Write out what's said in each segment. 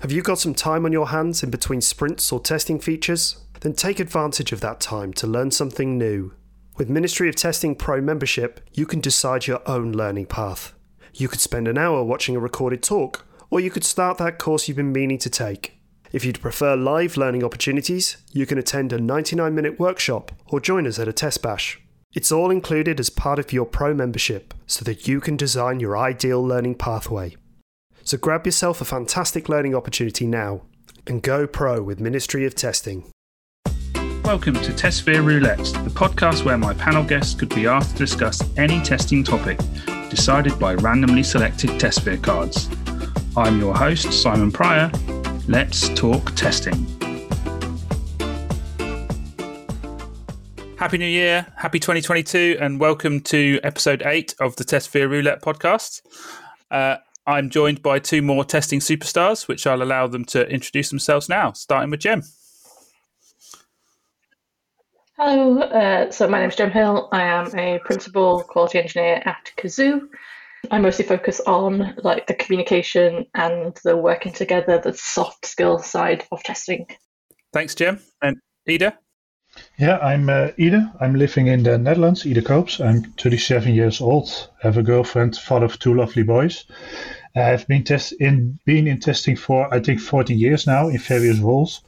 Have you got some time on your hands in between sprints or testing features? Then take advantage of that time to learn something new. With Ministry of Testing Pro membership, you can decide your own learning path. You could spend an hour watching a recorded talk, or you could start that course you've been meaning to take. If you'd prefer live learning opportunities, you can attend a 99 minute workshop or join us at a TestBash. It's all included as part of your pro membership so that you can design your ideal learning pathway. So grab yourself a fantastic learning opportunity now and go pro with Ministry of Testing. Welcome to TestSphere Roulette, the podcast where my panel guests could be asked to discuss any testing topic decided by randomly selected TestSphere cards. I'm your host, Simon Pryor. Let's talk testing. Happy New Year, happy 2022, and welcome to episode 8 of the TestSphere Roulette podcast. Uh, I'm joined by two more testing superstars, which I'll allow them to introduce themselves now, starting with Gem. Hello, uh, so my name is Gem Hill. I am a principal quality engineer at Cazoo. I mostly focus on like the communication and the working together, the soft skill side of testing. Thanks, Gem. And Ide? Yeah, I'm uh, Ide. I'm living in the Netherlands, Ide Koops. I'm 37 years old. I have a girlfriend, father of two lovely boys. I've been test in been in testing for I think 40 years now in various roles.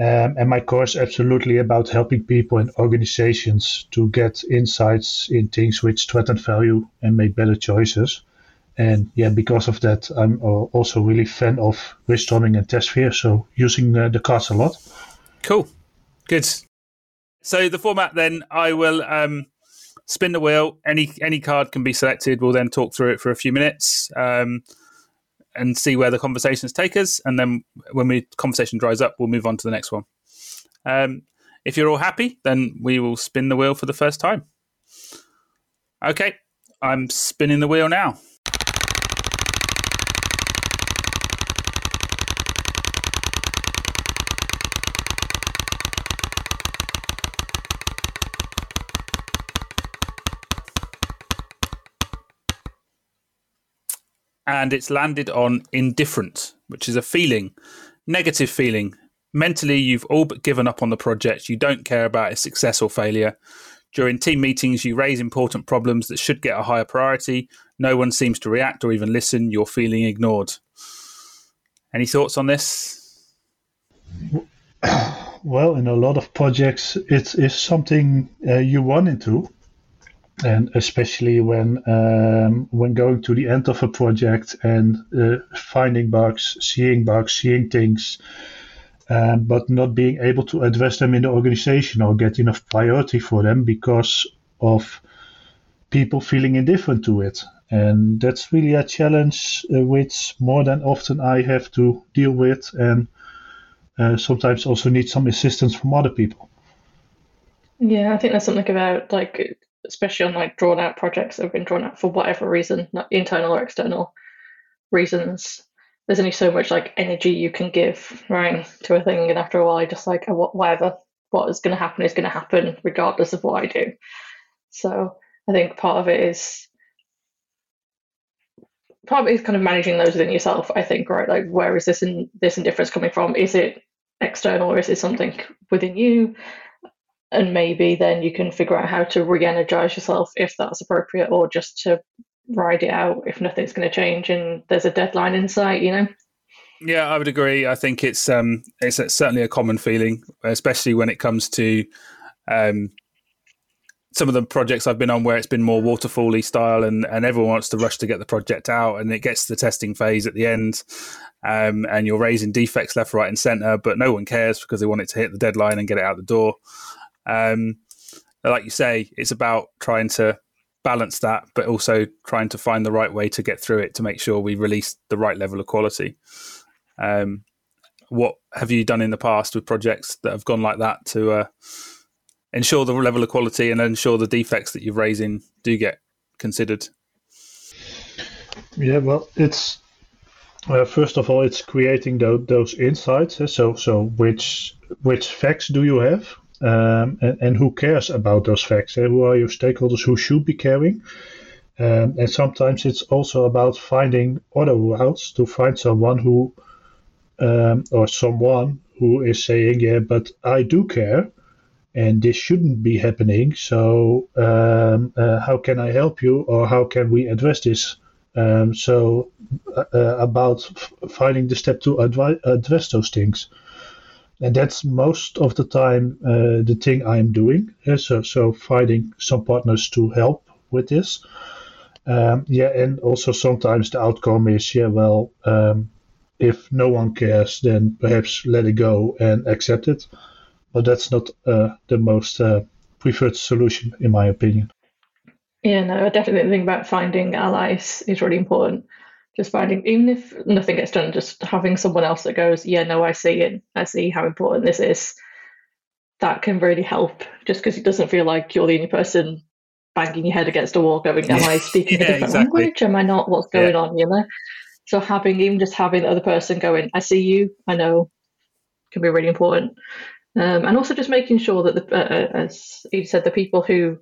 Um, and my course absolutely about helping people and organizations to get insights in things which threaten value and make better choices. And yeah, because of that, I'm also really fan of Riskstorming and TestSphere, so using uh, the cards a lot. Cool, good. So the format then, I will um, spin the wheel. Any any card can be selected. We'll then talk through it for a few minutes um, and see where the conversations take us. And then when the conversation dries up, we'll move on to the next one. Um, if you're all happy, then we will spin the wheel for the first time. Okay, I'm spinning the wheel now. And it's landed on indifferent, which is a feeling, negative feeling. Mentally, you've all but given up on the project. You don't care about its success or failure. During team meetings, you raise important problems that should get a higher priority. No one seems to react or even listen. You're feeling ignored. Any thoughts on this? Well, in a lot of projects, it is something uh, you run into and especially when um, when going to the end of a project and uh, finding bugs, seeing bugs, seeing things, um, but not being able to address them in the organization or get enough priority for them because of people feeling indifferent to it. And that's really a challenge uh, which more than often I have to deal with and uh, sometimes also need some assistance from other people. Yeah, I think there's something about like especially on like drawn out projects that have been drawn out for whatever reason, not internal or external reasons. There's only so much like energy you can give right to a thing, and after a while, you're just like, oh, whatever, what is going to happen is going to happen regardless of what I do. So I think part of it is part of it is kind of managing those within yourself. I think right, like where is this in this indifference coming from? Is it external or is it something within you? And maybe then you can figure out how to re-energize yourself if that's appropriate or just to ride it out if nothing's going to change and there's a deadline in sight you know yeah i would agree i think it's um it's certainly a common feeling especially when it comes to um some of the projects I've been on where it's been more waterfally style and, and everyone wants to rush to get the project out and it gets to the testing phase at the end um, and you're raising defects left, right and center, but no one cares because they want it to hit the deadline and get it out the door. Um, like you say, it's about trying to balance that, but also trying to find the right way to get through it to make sure we release the right level of quality. Um, what have you done in the past with projects that have gone like that to uh, ensure the level of quality and ensure the defects that you're raising do get considered? Yeah, well, it's uh, first of all, it's creating those, those insights. So, so which which facts do you have? Um, and, and, who cares about those facts? Eh? Who are your stakeholders who should be caring? Um, and sometimes it's also about finding other routes to find someone who um, or someone who is saying, "Yeah, but I do care." and this shouldn't be happening. So, um, uh, how can I help you, or how can we address this? Um, so, uh, uh about f- finding the step to advi- address those things, and that's most of the time uh, the thing I'm doing. Yeah, so, so finding some partners to help with this. Um, yeah, and also sometimes the outcome is yeah, well, um, if no one cares, then perhaps let it go and accept it but that's not uh, the most uh, preferred solution, in my opinion. Yeah, no, I definitely think about finding allies is really important. Just finding, even if nothing gets done, just having someone else that goes, yeah, no, I see it. I see how important this is. That can really help just because it doesn't feel like you're the only person banging your head against a wall going, am I speaking yeah, a different exactly. language? Am I not? What's going yeah. on? You know? So having, even just having the other person going, I see you, I know, can be really important. Um, and also just making sure that, the, uh, uh, as you said, the people who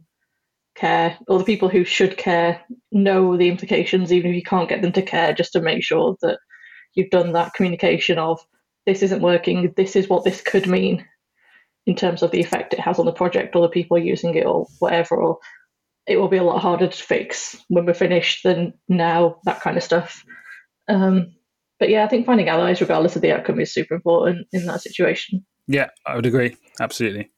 care or the people who should care know the implications, even if you can't get them to care, just to make sure that you've done that communication of this isn't working, this is what this could mean in terms of the effect it has on the project or the people using it or whatever, or it will be a lot harder to fix when we're finished than now, that kind of stuff. Um, but yeah, I think finding allies, regardless of the outcome, is super important in that situation. Yeah, I would agree. Absolutely.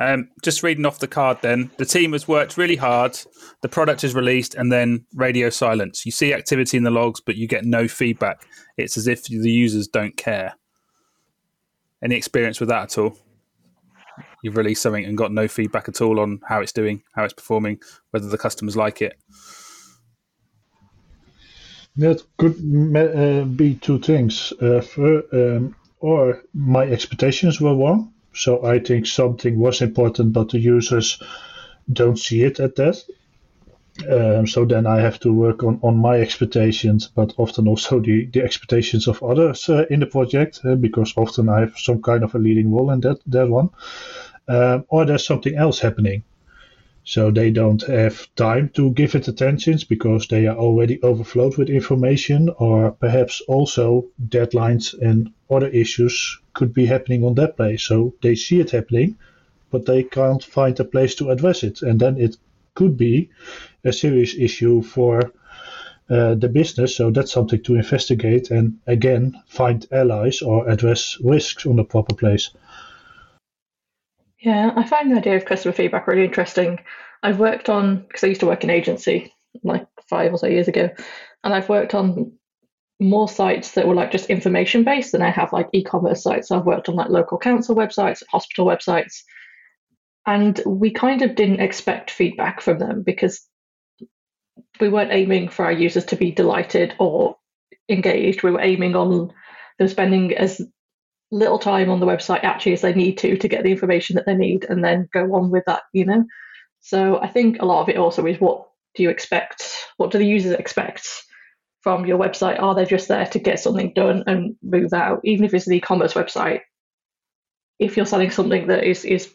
Um, just reading off the card then. The team has worked really hard. The product is released and then radio silence. You see activity in the logs, but you get no feedback. It's as if the users don't care. Any experience with that at all? You've released something and got no feedback at all on how it's doing, how it's performing, whether the customers like it. That could uh, be two things. Uh, for, um, or my expectations were wrong. So I think something was important, but the users don't see it at that. Um, so then I have to work on, on my expectations, but often also the, the expectations of others uh, in the project, uh, because often I have some kind of a leading role in that, that one. Um, or there's something else happening. So they don't have time to give it attention because they are already overflowed with information, or perhaps also deadlines and other issues could be happening on that place. So they see it happening, but they can't find a place to address it. And then it could be a serious issue for uh, the business. So that's something to investigate and again find allies or address risks on the proper place. Yeah, I find the idea of customer feedback really interesting. I've worked on because I used to work in agency like five or so years ago, and I've worked on more sites that were like just information based than I have like e-commerce sites. I've worked on like local council websites, hospital websites, and we kind of didn't expect feedback from them because we weren't aiming for our users to be delighted or engaged. We were aiming on them spending as little time on the website actually as they need to to get the information that they need and then go on with that, you know. So I think a lot of it also is what do you expect? What do the users expect from your website? Are they just there to get something done and move out? Even if it's an e-commerce website, if you're selling something that is is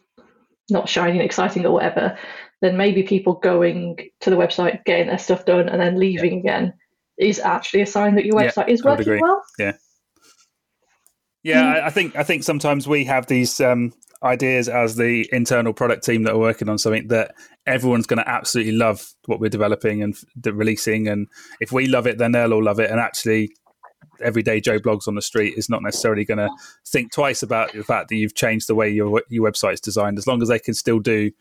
not shiny and exciting or whatever, then maybe people going to the website, getting their stuff done, and then leaving yeah. again is actually a sign that your website yeah, is working well. Yeah. Yeah. I, I, think I think sometimes we have these um, ideas as the internal product team that are working on something that everyone's going to absolutely love what we're developing and releasing, and if we love it, then they'll all love it. And actually, everyday Joe Bloggs on the street is not necessarily going to think twice about the fact that you've changed the way your your website's designed, as long as they can still do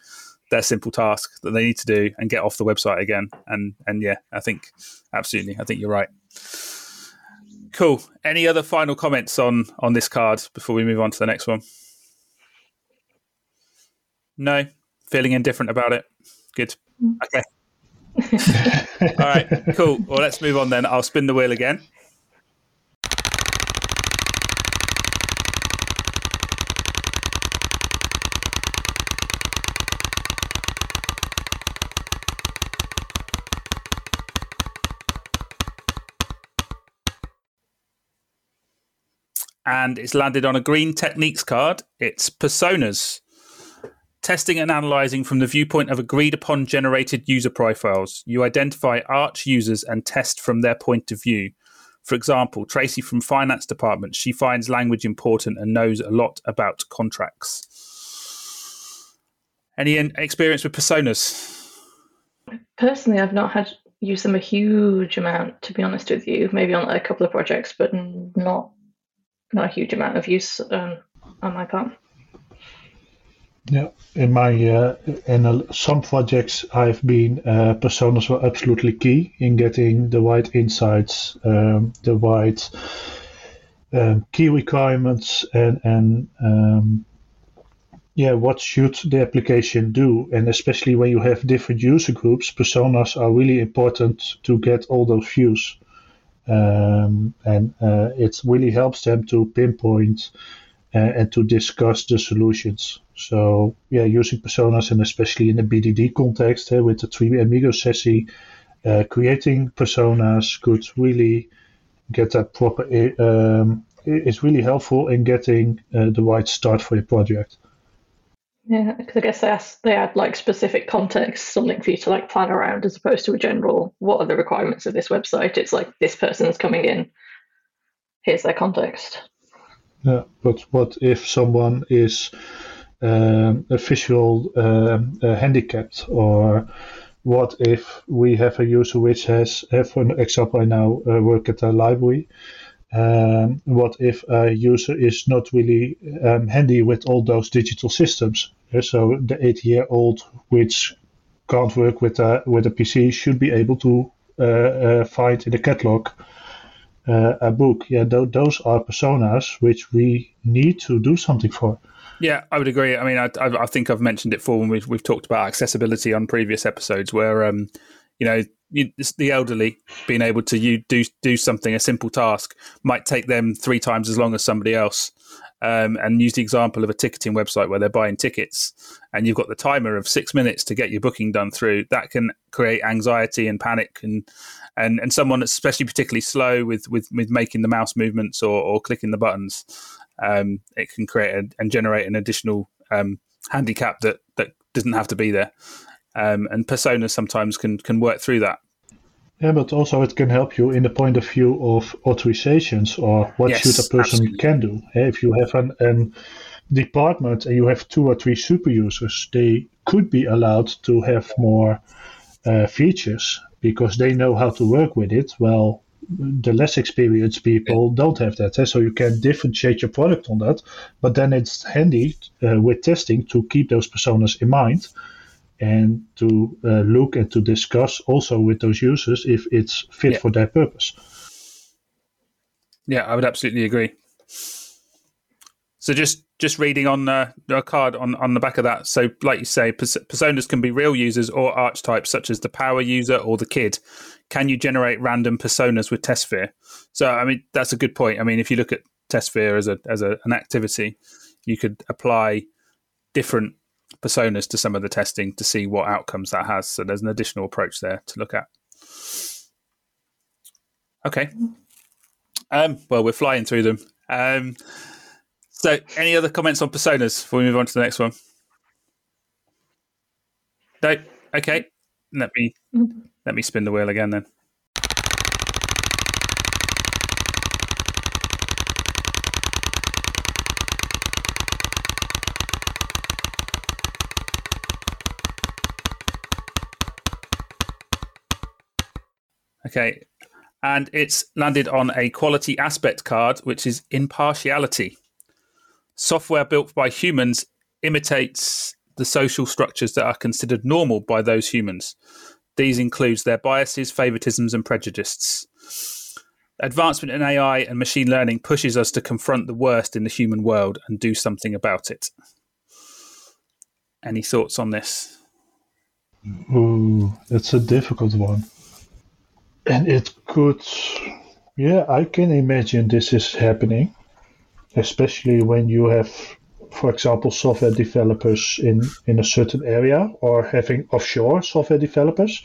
their simple task that they need to do and get off the website again. And and yeah, I think absolutely, I think you're right. Cool. Any other final comments on on this card before we move on to the next one? No, feeling indifferent about it. Good. Okay. All right. Cool. Well, let's move on then. I'll spin the wheel again. and it's landed on a green techniques card. It's personas. Testing and analyzing from the viewpoint of agreed upon generated user profiles. You identify Arch users and test from their point of view. For example, Tracy from finance department, she finds language important and knows a lot about contracts. Any experience with personas? Personally, I've not had use them a huge amount, to be honest with you. Maybe on a couple of projects, but not not a huge amount of use um, on my part. Yeah, in my uh, in some projects, I've been uh, personas were absolutely key in getting the right insights, um, the right um, key requirements, and and um, yeah, what should the application do? And especially when you have different user groups, personas are really important to get all those views. Um, and uh, it really helps them to pinpoint uh, and to discuss the solutions. So, yeah, using personas and especially in the BDD context uh, with the three amigos session, uh, creating personas could really get that proper. Um, is really helpful in getting uh, the right start for your project. Yeah, because I guess they ask, they add like specific context, something for you to like plan around, as opposed to a general. What are the requirements of this website? It's like this person's coming in. Here's their context. Yeah, but what if someone is visual um, uh, handicapped, or what if we have a user which has, for example, I now uh, work at a library. Um, what if a user is not really um, handy with all those digital systems? so the eight-year-old which can't work with a with a PC should be able to uh, uh, find in the catalog uh, a book. Yeah, th- those are personas which we need to do something for. Yeah, I would agree. I mean, I, I, think I've mentioned it before when we've, we've talked about accessibility on previous episodes, where um, you know you, the elderly being able to you do do something a simple task might take them three times as long as somebody else um, and use the example of a ticketing website where they're buying tickets and you've got the timer of six minutes to get your booking done through, that can create anxiety and panic and and, and someone that's especially particularly slow with, with, with making the mouse movements or, or clicking the buttons, um, it can create a, and generate an additional um, handicap that, that doesn't have to be there. Um, and personas sometimes can can work through that yeah, but also it can help you in the point of view of authorizations or what yes, should a person absolutely. can do. If you have an, an department and you have two or three super users, they could be allowed to have more uh, features because they know how to work with it. Well, the less experienced people don't have that, eh? so you can differentiate your product on that. But then it's handy uh, with testing to keep those personas in mind and to uh, look and to discuss also with those users if it's fit yeah. for their purpose. Yeah, I would absolutely agree. So just just reading on uh, a card on, on the back of that. So, like you say, personas can be real users or archetypes, such as the power user or the kid. Can you generate random personas with TestSphere? So, I mean, that's a good point. I mean, if you look at TestSphere as a as a, an activity, you could apply different personas to some of the testing to see what outcomes that has. So there's an additional approach there to look at. Okay. Um, well, we're flying through them. Um, so, any other comments on personas before we move on to the next one? No. Okay. Let me let me spin the wheel again then. Okay. And it's landed on a quality aspect card, which is impartiality. Software built by humans imitates the social structures that are considered normal by those humans. These includes their biases, favoritisms, and prejudices. Advancement in AI and machine learning pushes us to confront the worst in the human world and do something about it. Any thoughts on this? Ooh, that's a difficult one and it could yeah i can imagine this is happening especially when you have for example software developers in in a certain area or having offshore software developers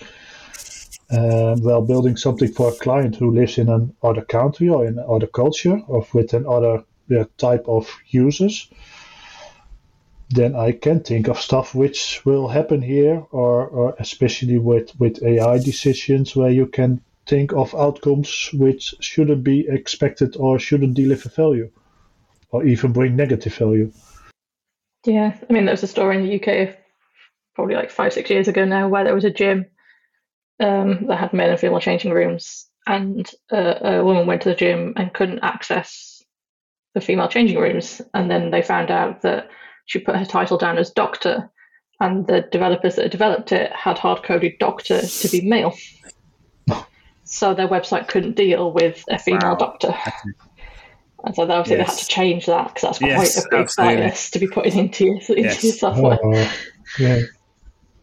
uh, while building something for a client who lives in another country or in another culture or with another yeah, type of users then I can think of stuff which will happen here, or, or especially with, with AI decisions where you can think of outcomes which shouldn't be expected or shouldn't deliver value or even bring negative value. Yeah, I mean, there was a story in the UK probably like five, six years ago now where there was a gym um, that had men and female changing rooms, and uh, a woman went to the gym and couldn't access the female changing rooms. And then they found out that she put her title down as doctor, and the developers that had developed it had hard coded doctor to be male. So their website couldn't deal with a female wow. doctor. And so obviously yes. they had to change that because that's quite yes, a big absolutely. bias to be putting into your, into yes. your software. Oh, yeah.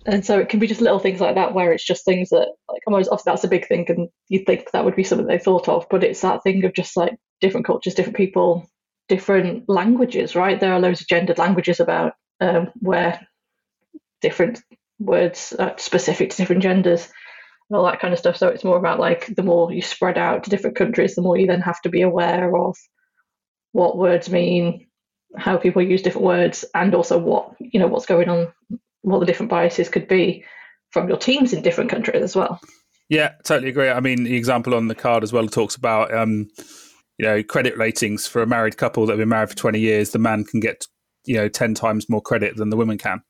And so it can be just little things like that where it's just things that, like, almost obviously that's a big thing, and you'd think that would be something they thought of, but it's that thing of just like different cultures, different people, different languages, right? There are loads of gendered languages about um, where different words are specific to different genders and all that kind of stuff. So it's more about like the more you spread out to different countries, the more you then have to be aware of what words mean, how people use different words, and also what you know what's going on what the different biases could be from your teams in different countries as well. Yeah, totally agree. I mean, the example on the card as well talks about, um, you know, credit ratings for a married couple that have been married for 20 years. The man can get, you know, 10 times more credit than the woman can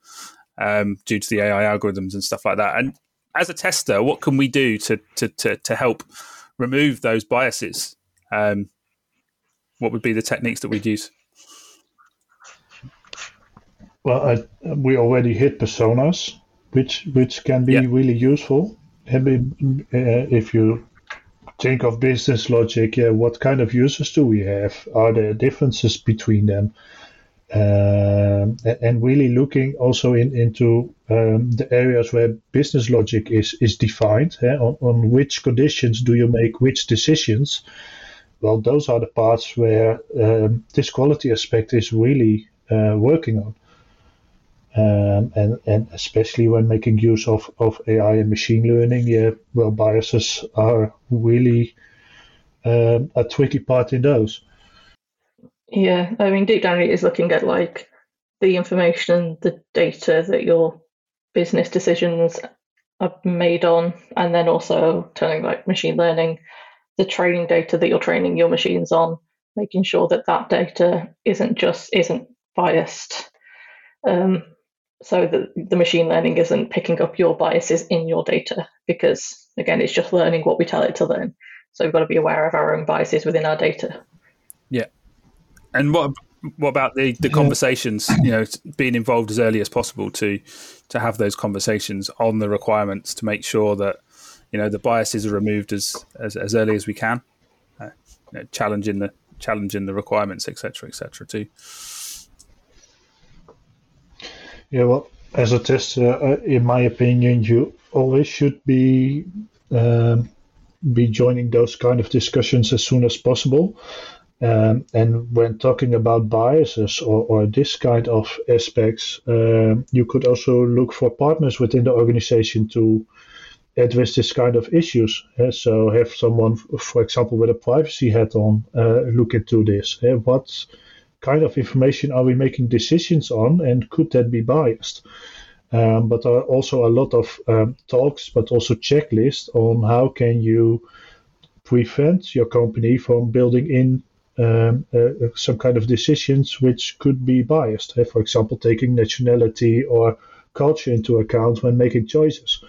um, due to the AI algorithms and stuff like that. And as a tester, what can we do to, to, to, to help remove those biases? Um, what would be the techniques that we'd use? Well, I, we already hit personas, which which can be yeah. really useful. Uh, if you think of business logic, yeah, what kind of users do we have? Are there differences between them? Um, and really looking also in, into um, the areas where business logic is is defined eh, on, on which conditions do you make which decisions well those are the parts where um, this quality aspect is really uh, working on um, and, and especially when making use of, of AI and machine learning, yeah, well, biases are really um, a tricky part in those. Yeah, I mean, deep down it is looking at like the information, the data that your business decisions are made on, and then also turning like machine learning, the training data that you're training your machines on, making sure that that data isn't just isn't biased. Um, so that the machine learning isn't picking up your biases in your data because again it's just learning what we tell it to learn. So we've got to be aware of our own biases within our data. Yeah. And what what about the the conversations you know being involved as early as possible to to have those conversations on the requirements to make sure that you know the biases are removed as as, as early as we can uh, you know, challenging the challenging the requirements etc etc too yeah, well, as a tester, uh, in my opinion, you always should be um, be joining those kind of discussions as soon as possible. Um, and when talking about biases or, or this kind of aspects, um, you could also look for partners within the organization to address this kind of issues. Uh, so have someone, for example, with a privacy hat on, uh, look into this. Uh, what kind of information are we making decisions on, and could that be biased? Um, but there are also a lot of um, talks, but also checklists on how can you prevent your company from building in um, uh, some kind of decisions which could be biased. For example, taking nationality or culture into account when making choices.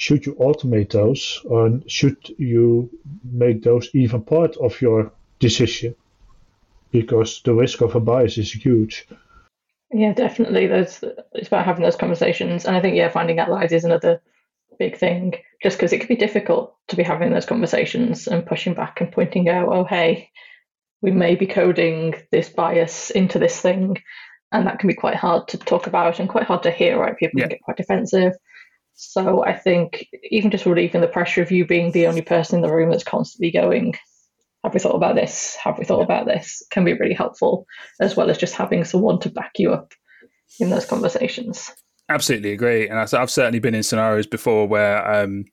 Should you automate those, or should you make those even part of your decision? because the risk of a bias is huge. Yeah, definitely. There's it's about having those conversations, and I think yeah, finding out lies is another big thing. Just because it can be difficult to be having those conversations and pushing back and pointing out, oh hey, we may be coding this bias into this thing, and that can be quite hard to talk about and quite hard to hear. Right, people yeah. can get quite defensive. So I think even just relieving the pressure of you being the only person in the room that's constantly going, have we thought about this? Have we thought about this? Can be really helpful, as well as just having someone to back you up in those conversations. Absolutely agree. And I've certainly been in scenarios before where um,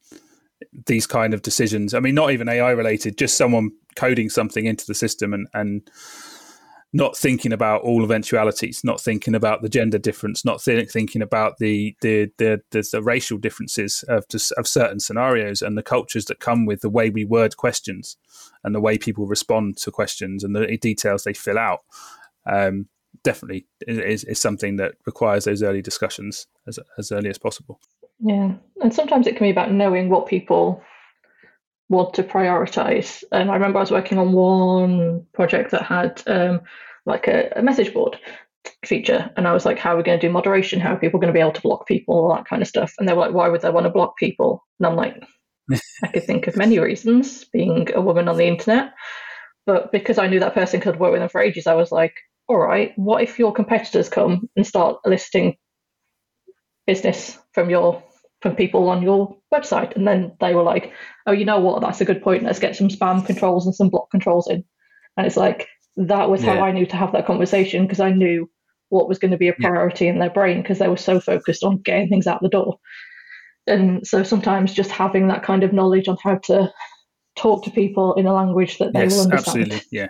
these kind of decisions, I mean, not even AI related, just someone coding something into the system and, and not thinking about all eventualities, not thinking about the gender difference, not th- thinking about the the, the the, the racial differences of of certain scenarios and the cultures that come with the way we word questions and the way people respond to questions and the details they fill out. Um, definitely is, is something that requires those early discussions as, as early as possible. Yeah, and sometimes it can be about knowing what people want to prioritize. And I remember I was working on one project that had um, like a, a, message board feature, and I was like, "How are we going to do moderation? How are people going to be able to block people? All that kind of stuff." And they were like, "Why would they want to block people?" And I'm like, "I could think of many reasons, being a woman on the internet." But because I knew that person could work with them for ages, I was like, all right, what if your competitors come and start listing business from your from people on your website? And then they were like, oh, you know what? That's a good point. Let's get some spam controls and some block controls in. And it's like that was yeah. how I knew to have that conversation because I knew what was going to be a priority yeah. in their brain because they were so focused on getting things out the door. And so sometimes just having that kind of knowledge on how to talk to people in a language that they yes, will understand. Absolutely, yeah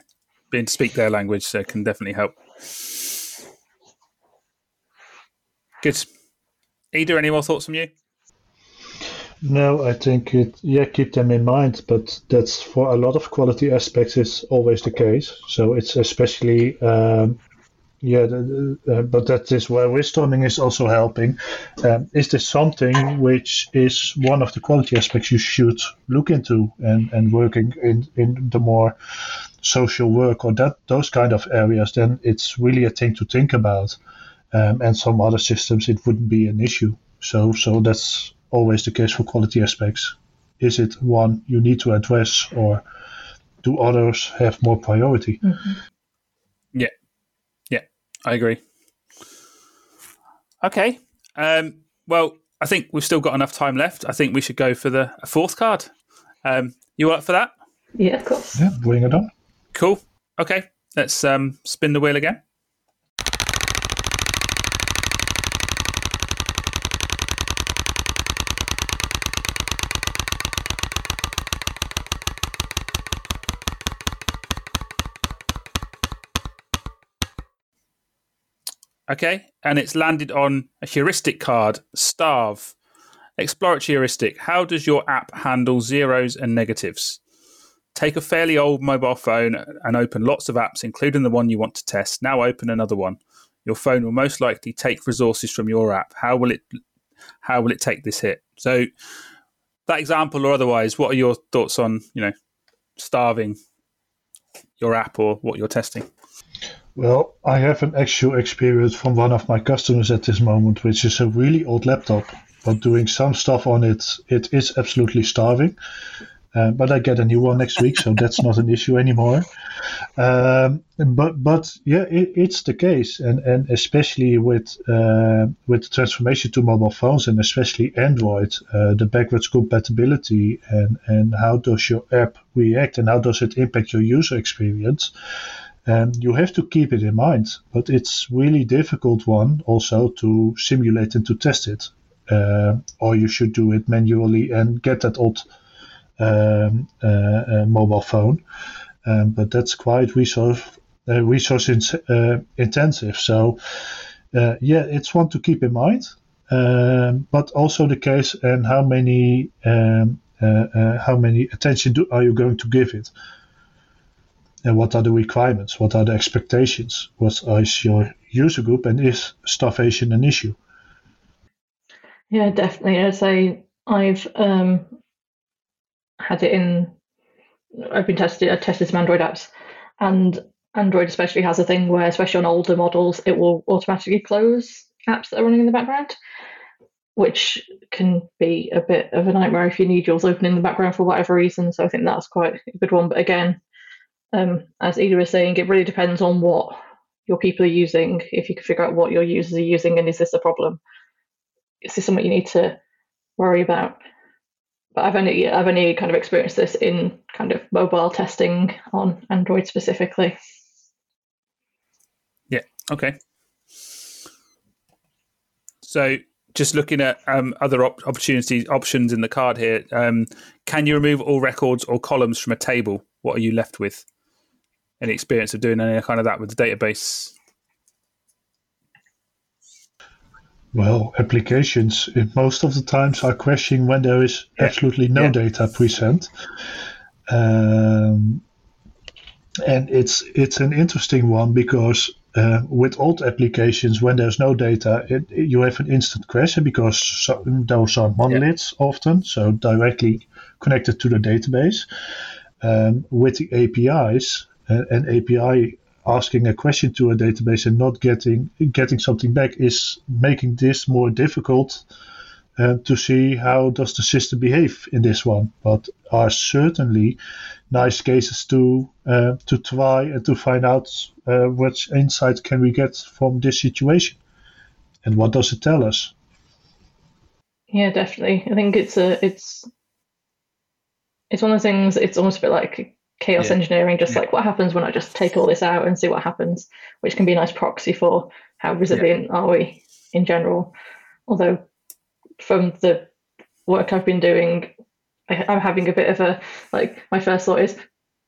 being to speak their language so can definitely help. Good. Ide, any more thoughts from you? No, I think it. Yeah, keep them in mind, but that's for a lot of quality aspects is always the case. So it's especially um, yeah, the, uh, but that is where Riskstorming is also helping. Um, is this something which is one of the quality aspects you should look into and, and working in, in the more social work or that those kind of areas? Then it's really a thing to think about. Um, and some other systems, it wouldn't be an issue. So, so that's always the case for quality aspects. Is it one you need to address, or do others have more priority? Mm-hmm. Yeah, I agree. Okay. Um, well, I think we've still got enough time left. I think we should go for the fourth card. Um, you up for that? Yeah, of course. Yeah, bring it on. Cool. Okay, let's um, spin the wheel again. Okay, and it's landed on a heuristic card, Starve. Exploratory heuristic. How does your app handle zeros and negatives? Take a fairly old mobile phone and open lots of apps, including the one you want to test. Now open another one. Your phone will most likely take resources from your app. How will it how will it take this hit? So that example or otherwise, what are your thoughts on, you know, starving your app or what you're testing? Well, I have an actual experience from one of my customers at this moment, which is a really old laptop, but doing some stuff on it, it is absolutely starving. Uh, but I get a new one next week, so that's not an issue anymore. Um, but but yeah, it, it's the case, and and especially with uh, with the transformation to mobile phones, and especially Android, uh, the backwards compatibility, and and how does your app react, and how does it impact your user experience? Um, you have to keep it in mind, but it's really difficult one also to simulate and to test it. Uh, or you should do it manually and get that old um, uh, uh, mobile phone. Um, but that's quite resource uh, resource in, uh, intensive. So uh, yeah, it's one to keep in mind. Um, but also the case and how many um, how many attention do, are you going to give it? And what are the requirements? What are the expectations? What is your user group, and is starvation an issue? Yeah, definitely. I'd say I've um, had it in. I've been tested. I tested some Android apps, and Android especially has a thing where, especially on older models, it will automatically close apps that are running in the background, which can be a bit of a nightmare if you need yours open in the background for whatever reason. So I think that's quite a good one. But again, um, as Ide was saying, it really depends on what your people are using. If you can figure out what your users are using and is this a problem, is this something you need to worry about? But I've only I've only kind of experienced this in kind of mobile testing on Android specifically. Yeah. Okay. So just looking at um, other op- opportunities options in the card here, um, can you remove all records or columns from a table? What are you left with? Any experience of doing any kind of that with the database? Well, applications most of the times are crashing when there is Yeah. absolutely no Yeah. data present. Um, and it's it's an interesting one because uh, with old applications, when there's no data, it, it- you have an instant crash because so, those are monoliths often, so directly connected to the database. Um, with the APIs, an API asking a question to a database and not getting getting something back is making this more difficult uh, to see how does the system behave in this one. But are certainly nice cases to uh, to try and to find out uh, which insight can we get from this situation and what does it tell us. Yeah, definitely. I think it's a it's it's one of the things. It's almost a bit like chaos Yeah. engineering. Just Yeah. like what happens when I just take all this out and see what happens, which can be a nice proxy for how resilient are we in general. Although, from the work I've been doing, I, I'm having a bit of a like. My first thought is,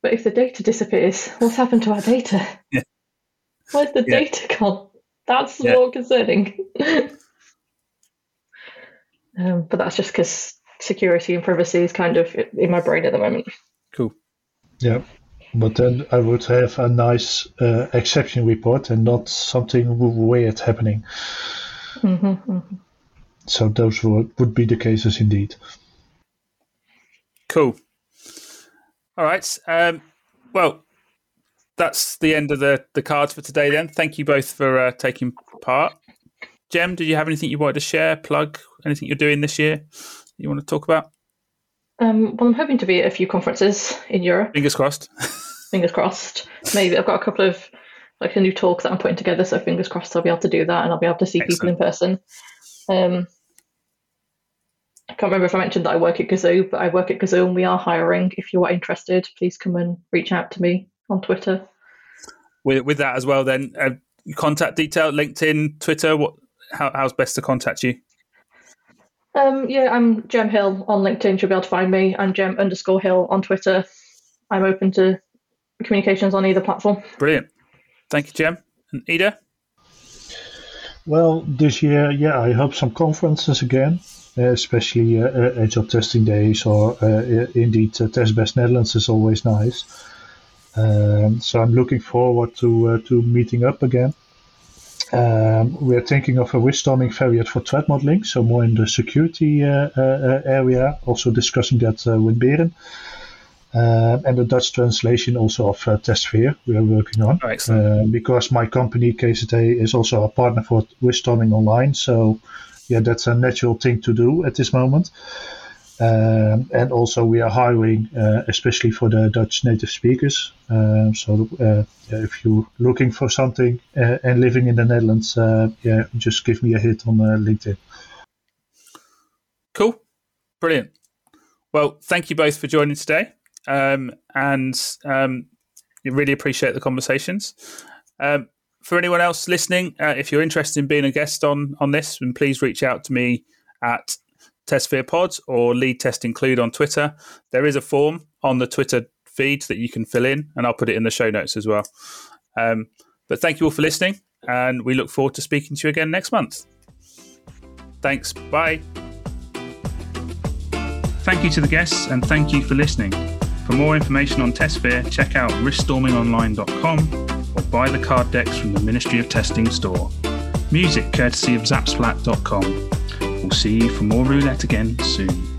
but if the data disappears, what's happened to our data? Yeah. Where's the Yeah. data gone? That's Yeah. more concerning. Um, but that's just because security and privacy is kind of in my brain at the moment. Cool. Yeah. But then I would have a nice uh, exception report and not something weird happening. hmm So those would, would be the cases indeed. Cool. All right. Um, well, that's the end of the, the cards for today then. Thank you both for uh, taking part. Gem, did you have anything you wanted to share, plug, anything you're doing this year you want to talk about? Um, well, I'm hoping to be at a few conferences in Europe. Fingers crossed. Fingers crossed. Maybe I've got a couple of like a new talk that I'm putting together, so fingers crossed I'll be able to do that and I'll be able to see people in person. Um, I can't remember if I mentioned that I work at Cazoo, but I work at Cazoo and we are hiring. If you are interested, please come and reach out to me on Twitter. with, with that as well, then uh, contact detail, LinkedIn, Twitter. What? How, how's best to contact you? Um, yeah, I'm Gem Hill on LinkedIn. You'll be able to find me. I'm Gem underscore Hill on Twitter. I'm open to communications on either platform. Brilliant. Thank you, Gem. And Ide? Well, this year, yeah, I hope some conferences again, uh, especially uh, uh, Agile Testing Days or uh, indeed uh, TestBash Netherlands is always nice. Um, so I'm looking forward to uh, to meeting up again. Um, we're thinking of a storming variant for threat modeling, so more in the security uh, uh, uh, area. Also discussing that uh, with Beren. Um, and the Dutch translation also of uh, TestSphere we are working on. Oh. Uh, because my company KZT is also a partner for Riskstorming Online, so yeah, that's a natural thing to do at this moment. Um, and also we are hiring, uh, especially for the Dutch native speakers. Um, so uh, yeah, if you're looking for something uh, and living in the Netherlands, yeah, just give me a hit on LinkedIn. Cool. Brilliant. Well, thank you both for joining today. Um, and um, you really appreciate the conversations. Um, for anyone else listening, uh, if you're interested in being a guest on on this, then please reach out to me at TestSphere Pods or Lead Test Include on Twitter. There is a form on the Twitter feed that you can fill in, and I'll put it in the show notes as well. Um, but thank you all for listening, and we look forward to speaking to you again next month. Thanks. Bye. Thank you to the guests, and thank you for listening. For more information on TestSphere, check out riskstormingonline.com or buy the card decks from the Ministry of Testing store. Music courtesy of zapsplat.com. We'll see you for more roulette again soon.